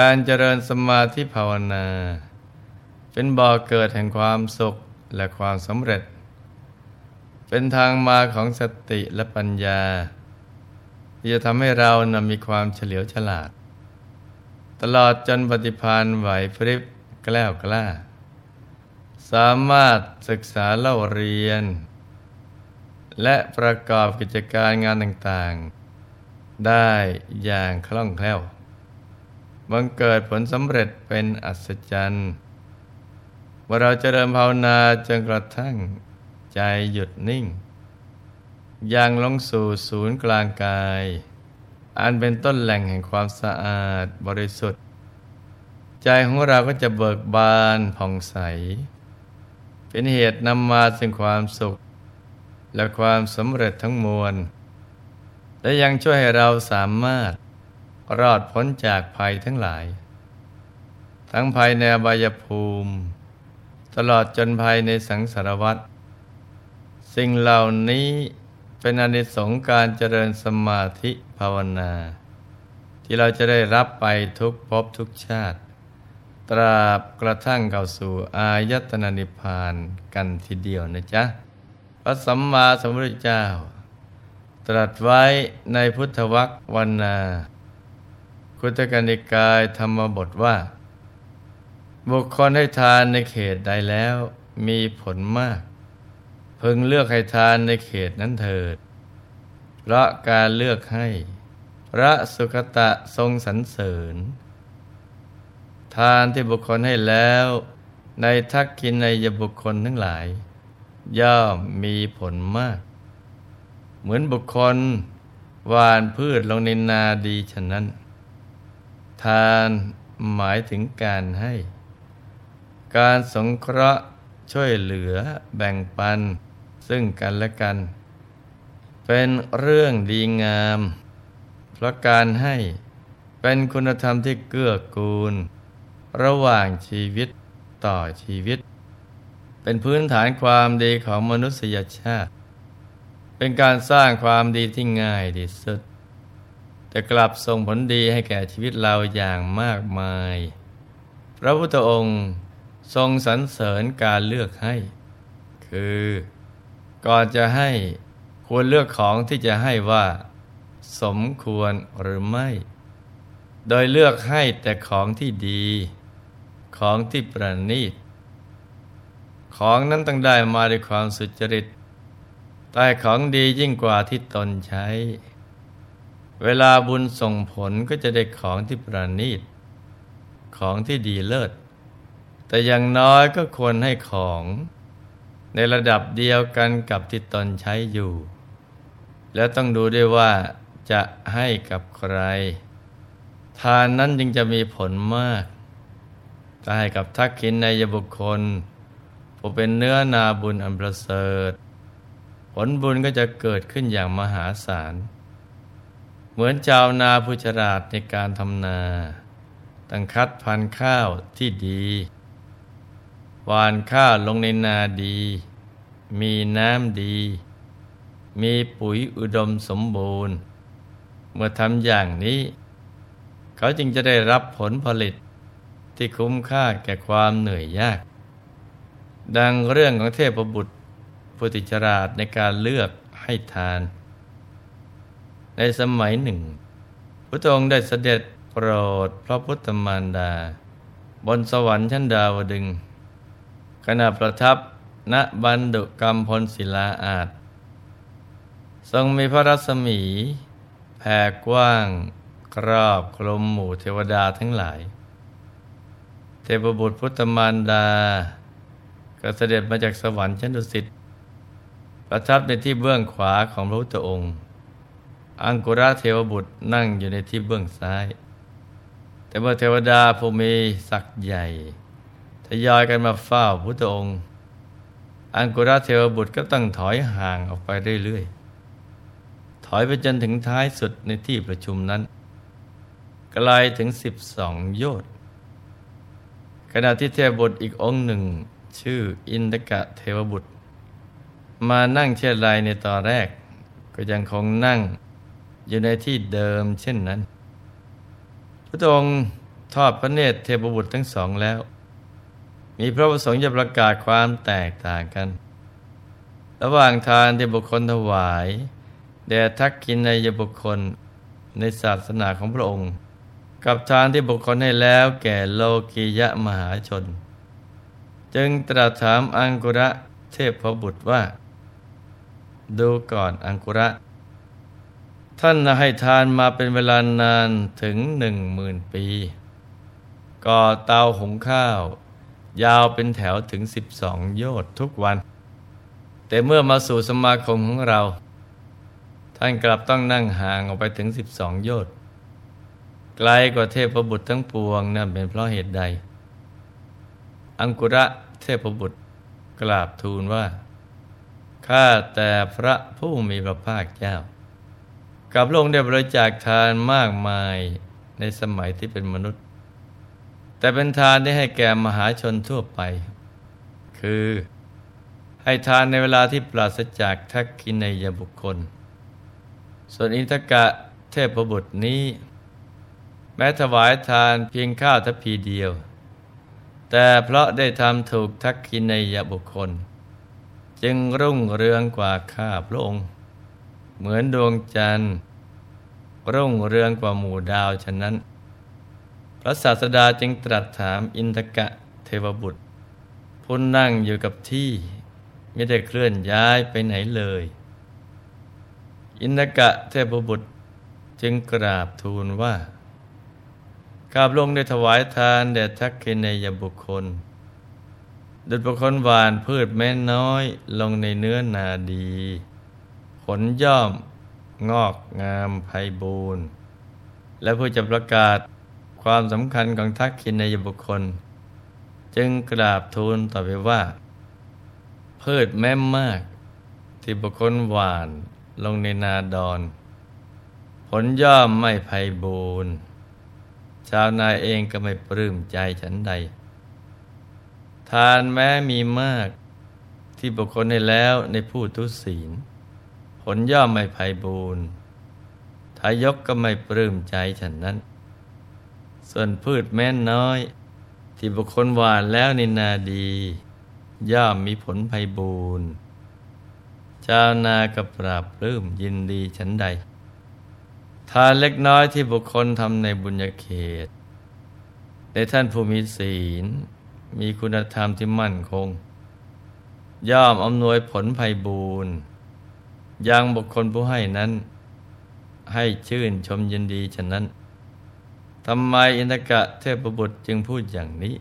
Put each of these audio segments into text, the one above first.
การเจริญสมาธิภาวนา เป็นบ่อเกิดแห่งความสุขและความสำเร็จ เป็นทางมาของสติและปัญญา ที่จะทำให้เรานำมีความเฉลียวฉลาด ตลอดจนปฏิพานไหวพริบแกล้วกล้า สามารถศึกษาเล่าเรียน และประกอบกิจการงานต่างๆ ได้อย่างคล่องแคล่ว บังเกิดผลสำเร็จเป็นอัศจรรย์ว่าเราจะเริ่มภาวนาจนกระทั่งใจหยุดนิ่งอย่างลงสู่ศูนย์กลางกาย อันเป็นต้นแหล่งแห่งความสะอาดบริสุทธิ์ ใจของเราก็จะเบิกบานผ่องใส เป็นเหตุนำมาซึ่งความสุข และความสำเร็จทั้งมวล และยังช่วยให้เราสามารถ รอดพ้นจากภัยทั้งหลาย ทั้งภัยในอบายภูมิ ตลอดจนภัยในสังสารวัฏสิ่งเหล่านี้เป็นอนิสงส์การเจริญสมาธิภาวนา ที่เราจะได้รับไปทุกภพทุกชาติ ตราบกระทั่งเข้าสู่อายตนะนิพพานกันทีเดียวนะจ๊ะ พระสัมมาสัมพุทธเจ้า ตรัสไว้ในพุทธวรรควันนา พุทธกนิกายธรรมบทว่า บุคคลให้ทานในเขตใดแล้วมีผลมาก พึงเลือกให้ทานในเขตนั้นเถิด เพราะการเลือกให้ พระสุคตะทรงสรรเสริญ ทานที่บุคคลให้แล้วในทักกินในยบุคคลทั้งหลาย ย่อมมีผลมาก เหมือนบุคคลหวานพืชลงในนาดีฉะนั้น ทานหมายถึงการให้ การสงเคราะห์ช่วยเหลือแบ่งปัน ซึ่งกันและกัน เป็นเรื่องดีงาม เพราะการให้เป็นคุณธรรมที่เกื้อกูล ระหว่างชีวิตต่อชีวิต เป็นพื้นฐานความดีของมนุษยชาติ เป็นการสร้างความดีที่ง่ายที่สุด แต่กลับส่งผลดีให้แก่ชีวิตเราอย่างมากมาย พระพุทธองค์ทรงสรรเสริญการเลือกให้ คือก่อนจะให้ควรเลือกของที่จะให้ว่า สมควรหรือไม่ โดยเลือกให้แต่ของที่ดี ของที่ประณีต ของนั้นต้องได้มาด้วยความสุจริตแต่ของดียิ่งกว่าที่ตนใช้ เวลาบุญส่งผลก็จะได้ของที่ประณีต ของที่ดีเลิศ แต่อย่างน้อยก็ควรให้ของ ในระดับเดียวกันกับที่ตนใช้อยู่ แล้วต้องดูด้วยว่าจะให้กับใคร ทานนั้นจึงจะมีผลมากถ้าให้กับทักขินในยบุคคลผู้เป็นเนื้อนาบุญอันประเสริฐ ผลบุญก็จะเกิดขึ้นอย่างมหาศาล เหมือนชาวนาผู้ฉลาดในการทำนา ตั้งคัดพันธุ์ข้าวที่ดีหวานข้าวลงในนาดี มีน้ำดี มีปุ๋ยอุดมสมบูรณ์ เมื่อทำอย่างนี้ เขาจึงจะได้รับผลผลิตที่คุ้มค่าแก่ความเหนื่อยยาก ดังเรื่องของเทพบุตรผู้ติจราดในการเลือกให้ทาน ในสมัยหนึ่งพระองค์ได้เสด็จโปรดพระพุทธมารดา บนสวรรค์ชั้นดาวดึง ขณะประทับณบันดุกรรมพลศิลาอาจ ทรงมีพระรัศมี แผ่กว้างครอบคลุมหมู่เทวดาทั้งหลาย เทพบุตรพุทธมารดา ก็เสด็จมาจากสวรรค์ชั้นดุสิตประทับในที่เบื้องขวาของพระพุทธองค์ อังกุระเทวบุตรนั่งอยู่ในที่เบื้องซ้าย แต่เมื่อเทวดาผู้มีศักย์ใหญ่ทยอยกันมาเฝ้าพุทธองค์ อังกุระเทวบุตรก็ต้องถอยห่างออกไปเรื่อยๆ ถอยไปจนถึงท้ายสุดในที่ประชุมนั้นไกลถึงสิบสองโยชน์ขณะที่เทวบุตรอีกองค์หนึ่ง ชื่ออินทกะเทวบุตร มานั่งเช่นไรในตอนแรก ก็ยังคงนั่ง อยู่ในที่เดิมเช่นนั้น พระองค์ทอดพระเนตรเทพบุตรทั้งสองแล้ว มีพระประสงค์จะประกาศความแตกต่างกัน ระหว่างทานที่บุคคลถวายแด่ทักกินในยบุคคลในศาสนาของพระองค์ กับทานที่บุคคลให้แล้วแก่โลกียะมหาชน จึงตรัสถามอังกุระเทพบุตรว่า ดูก่อนอังกุระ ท่านให้ทานมาเป็นเวลานานถึงหนึ่งหมื่นปี ก่อเตาหุงข้าว ยาวเป็นแถวถึงสิบสองโยชน์ทุกวัน แต่เมื่อมาสู่สมาคมของเรา ท่านกลับต้องนั่งห่างออกไปถึงสิบสองโยชน์ไกลกว่าเทพบุตรทั้งปวงนั่นเป็นเพราะเหตุใด อังกุระเทพบุตรกราบทูลว่า ข้าแต่พระผู้มีพระภาคเจ้า กับลงค์ได้บริจาคทานมากมายในสมัยที่เป็นมนุษย์ แต่เป็นทานที่ให้แก่มหาชนทั่วไป คือให้ทานในเวลาที่ปราศจากทักกินในยบุคคล ส่วนอินทกะเทพบุตรนี้ แม้ถวายทานเพียงข้าวทัพพีเดียว แต่เพราะได้ทำถูกทักขินในยบุคคล จึงรุ่งเรืองกว่าข้าพระองค์ เหมือนดวงจันทร์ รุ่งเรืองกว่าหมู่ดาวฉะนั้น พระศาสดาจึงตรัสถามอินทกะเทวบุตรผู้นั่งอยู่กับที่ไม่ได้เคลื่อนย้ายไปไหนเลย อินทกะเทพบุตรจึงกราบทูลว่าข้าพลงได้ถวายทานแด่ทักษินยบุคคลดุจบุคคลหวานพืชแม้น้อยลงในเนื้อนาดี ผลย่อมงอกงามไพบูรณ์และผู้จะประกาศความสำคัญของทักษินยบุคคล จึงกราบทูลต่อไปว่า พืชแม้มาก ที่บุคคลหวานลงในนาดอน ผลย่อมไม่ไพ่บูนชาวนาเองก็ไม่ปลื้มใจฉันใด ทานแม้มีมากที่บุคคลให้แล้วในผู้ทุศีล ผลย่อมไม่ไพ่บูนทายกก็ไม่ปลื้มใจฉันนั้น ส่วนพืชแม้นน้อย ที่บุคคลหวานแล้วในนาดี ย่อมมีผลไพ่บูนชาวนากับปราบปลื้มยินดีฉันใด ทานเล็กน้อยที่บุคคลทำในบุญญาเขต ในท่านผู้มีศีล มีคุณธรรมที่มั่นคง ย่อมอำนวยผลภัยบูรณ์ ยังบุคคลผู้ให้นั้น ให้ชื่นชมยินดีฉะนั้นทำไมอินทกะเทพบุตรจึงพูดอย่างนี้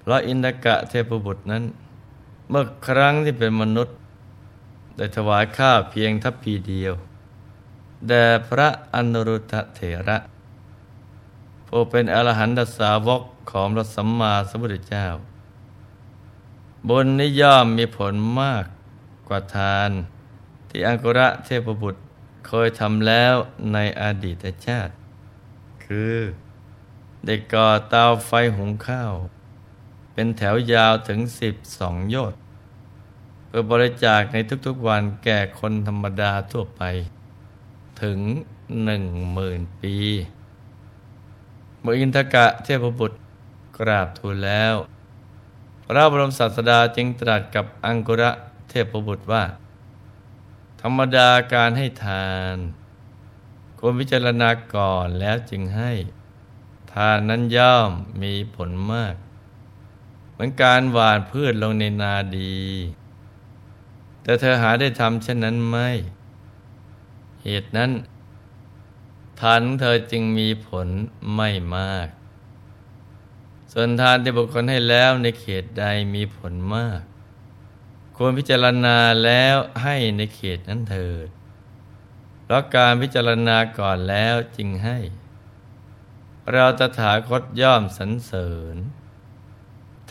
เพราะอินทกะเทพบุตรนั้น เมื่อครั้งที่เป็นมนุษย์ ได้ถวายข้าเพียงทัพพีเดียวแด่พระอนุรุตถเถระผู้เป็นอรหันตสาวกของพระสัมมาสัมพุทธเจ้าบุญนิยมมีผลมากกว่าทาน ที่อังกุระเทพบุตรเคยทำแล้วในอดีตชาติ คือได้ก่อเตาไฟหุงข้าว เป็นแถวยาวถึงสิบสองโยชน์เพื่อบริจาคในทุกๆวันแก่คนธรรมดาทั่วไป ถึงหนึ่งหมื่นปีเมื่ออินทกะเทพบุตรกราบทูลแล้ว พระบรมศาสดาจึงตรัสกับอังกุระเทพบุตรว่า ธรรมดาการให้ทานควรพิจารณาก่อนแล้วจึงให้ ทานนั้นย่อมมีผลมาก เหมือนการหว่านพืชลงในนาดี แต่เธอหาได้ทำเช่นนั้นไม่ เหตุนั้น ทานของเธอจึงมีผลไม่มาก ส่วนทานที่บุคคลให้แล้วในเขตใดมีผลมาก ควรพิจารณาแล้วให้ในเขตนั้นเถิด เพราะการพิจารณาก่อนแล้วจึงให้ เราตถาคตย่อมสรรเสริญ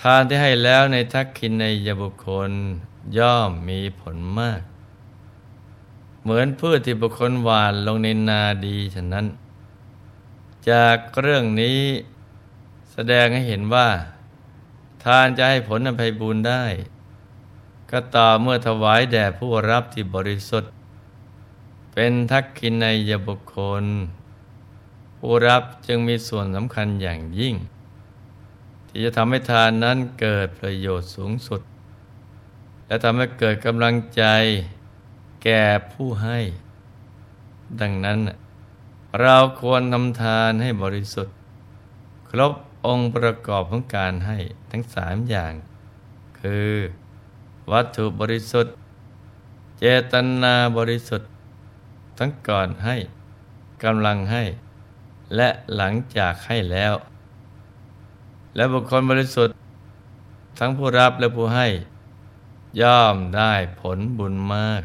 ทานที่ให้แล้วในทักขินในยบุคคลย่อมมีผลมาก เหมือนพืชที่บุคคลหวานลงในนาดีฉะนั้น จากเรื่องนี้แสดงให้เห็นว่า ทานจะให้ผลอภัยบุญได้ ก็ต่อเมื่อถวายแด่ผู้รับที่บริสุทธิ์ เป็นทักขินในยบุคคล ผู้รับจึงมีส่วนสำคัญอย่างยิ่ง ที่จะทำให้ทานนั้นเกิดประโยชน์สูงสุด และทำให้เกิดกำลังใจแก่ผู้ให้ ดังนั้นเราควรทำทานให้บริสุทธิ์ ครบองค์ประกอบของการให้ทั้งสามอย่าง คือ วัตถุบริสุทธิ์ เจตนาบริสุทธิ์ ทั้งก่อนให้กำลังให้ และหลังจากให้แล้ว และบุคคลบริสุทธิ์ ทั้งผู้รับและผู้ให้ ย่อมได้ผลบุญมาก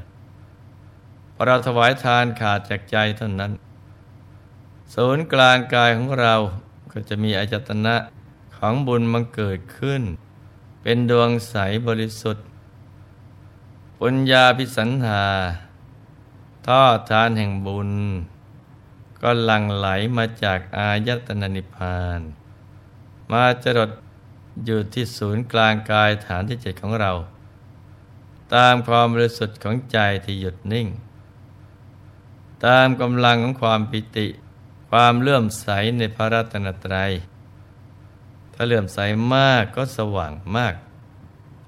พอเราถวายทานขาดจากใจเท่านั้น ศูนย์กลางกายของเราก็จะมีอาจตนะของบุญมันเกิดขึ้น เป็นดวงใสบริสุทธิ์ ปุญญาพิสันหาท่อทานแห่งบุญ ก็หลั่งไหลมาจากอายตนะนิพพาน มาจรดอยู่ที่ศูนย์กลางกายฐานที่เจ็ดของเรา ตามความบริสุทธิ์ของใจที่หยุดนิ่ง ตามกำลังของความปิติ ความเลื่อมใสในพระรัตนตรัย ถ้าเลื่อมใสมากก็สว่างมาก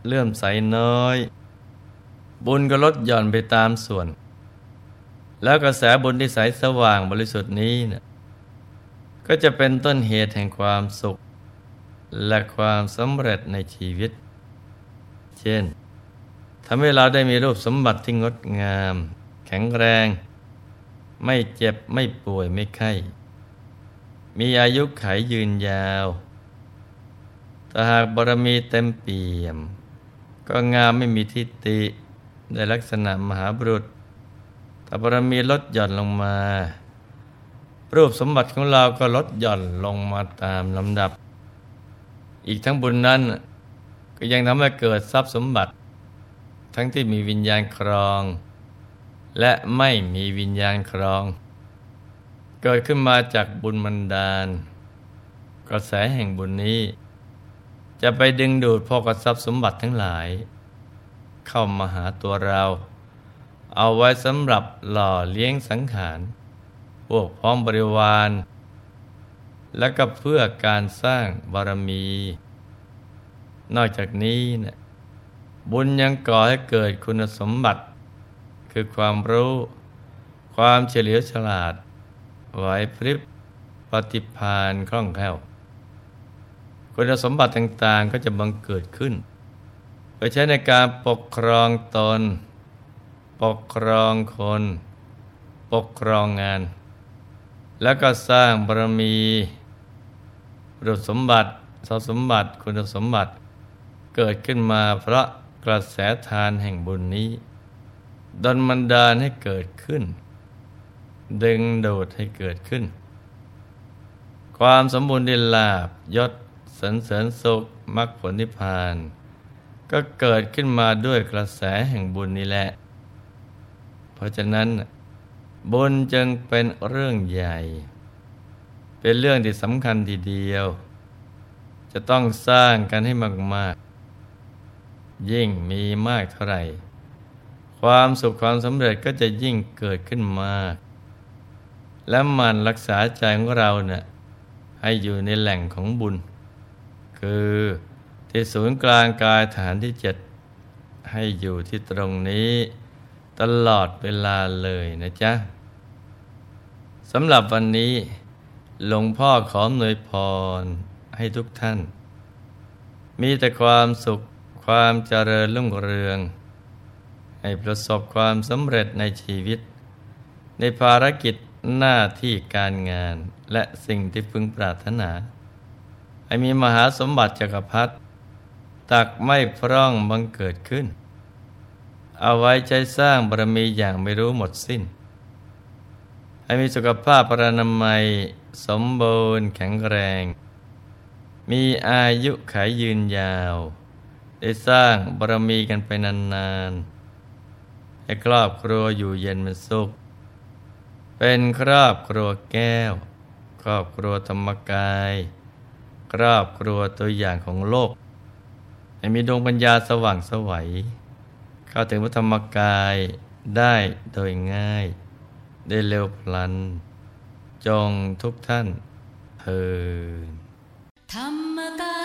เลื่อมใสน้อย บุญก็ลดหย่อนไปตามส่วน แล้วกระแสบุญที่ใสสว่างบริสุทธิ์นี้เนี่ยก็จะเป็นต้นเหตุแห่งความสุข และความสำเร็จในชีวิต เช่นทำให้เราได้มีรูปสมบัติที่งดงาม แข็งแรง ไม่เจ็บไม่ป่วยไม่ไข้มีอายุขัยยืนยาวถ้าหากบารมีเต็มเปี่ยม ก็งามไม่มีทิฏฐิ ในลักษณะมหาบุรุษถ้าบารมีลดหย่อนลงมา รูปสมบัติของเราก็ลดหย่อนลงมาตามลำดับ อีกทั้งบุญนั้น ก็ยังทำให้เกิดทรัพย์สมบัติ ทั้งที่มีวิญญาณครอง และไม่มีวิญญาณครอง เกิดขึ้นมาจากบุญมันดาล กระแสแห่งบุญนี้ จะไปดึงดูดพอกทรัพย์สมบัติทั้งหลาย เข้ามาหาตัวเรา เอาไว้สำหรับหล่อเลี้ยงสังขารพวกพร้อมบริวาร และก็เพื่อการสร้างบารมี นอกจากนี้นะบุญยังก่อให้เกิดคุณสมบัติ คือความรู้ ความเฉลียวฉลาด ไหวพริบปฏิพานคล่องแคล่ว คุณสมบัติต่างๆก็จะบังเกิดขึ้น ไปใช้ในการปกครองตน ปกครองคน ปกครองงาน แล้วก็สร้างบารมีรูปสมบัติทรัพย์สมบัติคุณสมบัติ เกิดขึ้นมาเพราะกระแสทานแห่งบุญนี้ดนมันดาลให้เกิดขึ้น ดึงดูดให้เกิดขึ้น ความสมบูรณ์ดิลาบยศสันเสริญสุขมรรคผลนิพพาน ก็เกิดขึ้นมาด้วยกระแสแห่งบุญนี่แหละ เพราะฉะนั้น บุญจึงเป็นเรื่องใหญ่ เป็นเรื่องที่สำคัญทีเดียว จะต้องสร้างกันให้มาก ๆ ยิ่งมีมากเท่าไหร่ ความสุขความสำเร็จก็จะยิ่งเกิดขึ้นมาก และมันรักษาใจของเราเนี่ยให้อยู่ในแหล่งของบุญ คือ ที่ศูนย์กลางกายฐานที่เจ็ดให้อยู่ที่ตรงนี้ ตลอดเวลาเลยนะจ๊ะสำหรับวันนี้หลวงพ่อขอหน่วยพรให้ทุกท่าน มีแต่ความสุขความเจริญรุ่งเรือง ให้ประสบความสำเร็จในชีวิต ในภารกิจหน้าที่การงานและสิ่งที่พึงปรารถนา ให้มีมหาสมบัติจักรพรรดิ ตักไม่พร่องบังเกิดขึ้น เอาไว้ใช้สร้างบารมีอย่างไม่รู้หมดสิ้น ให้มีสุขภาพปรนามัยสมบูรณ์แข็งแรง มีอายุขายยืนยาว ได้สร้างบารมีกันไปนานๆ ให้ครอบครัวอยู่เย็นเป็นสุข เป็นครอบครัวแก้ว ครอบครัวธรรมกาย ครอบครัวตัวอย่างของโลก ให้มีดวงปัญญาสว่างสวัย เข้าถึงพระธรรมกายได้โดยง่าย ได้เร็วพลันจองทุกท่านเธอธรรมกา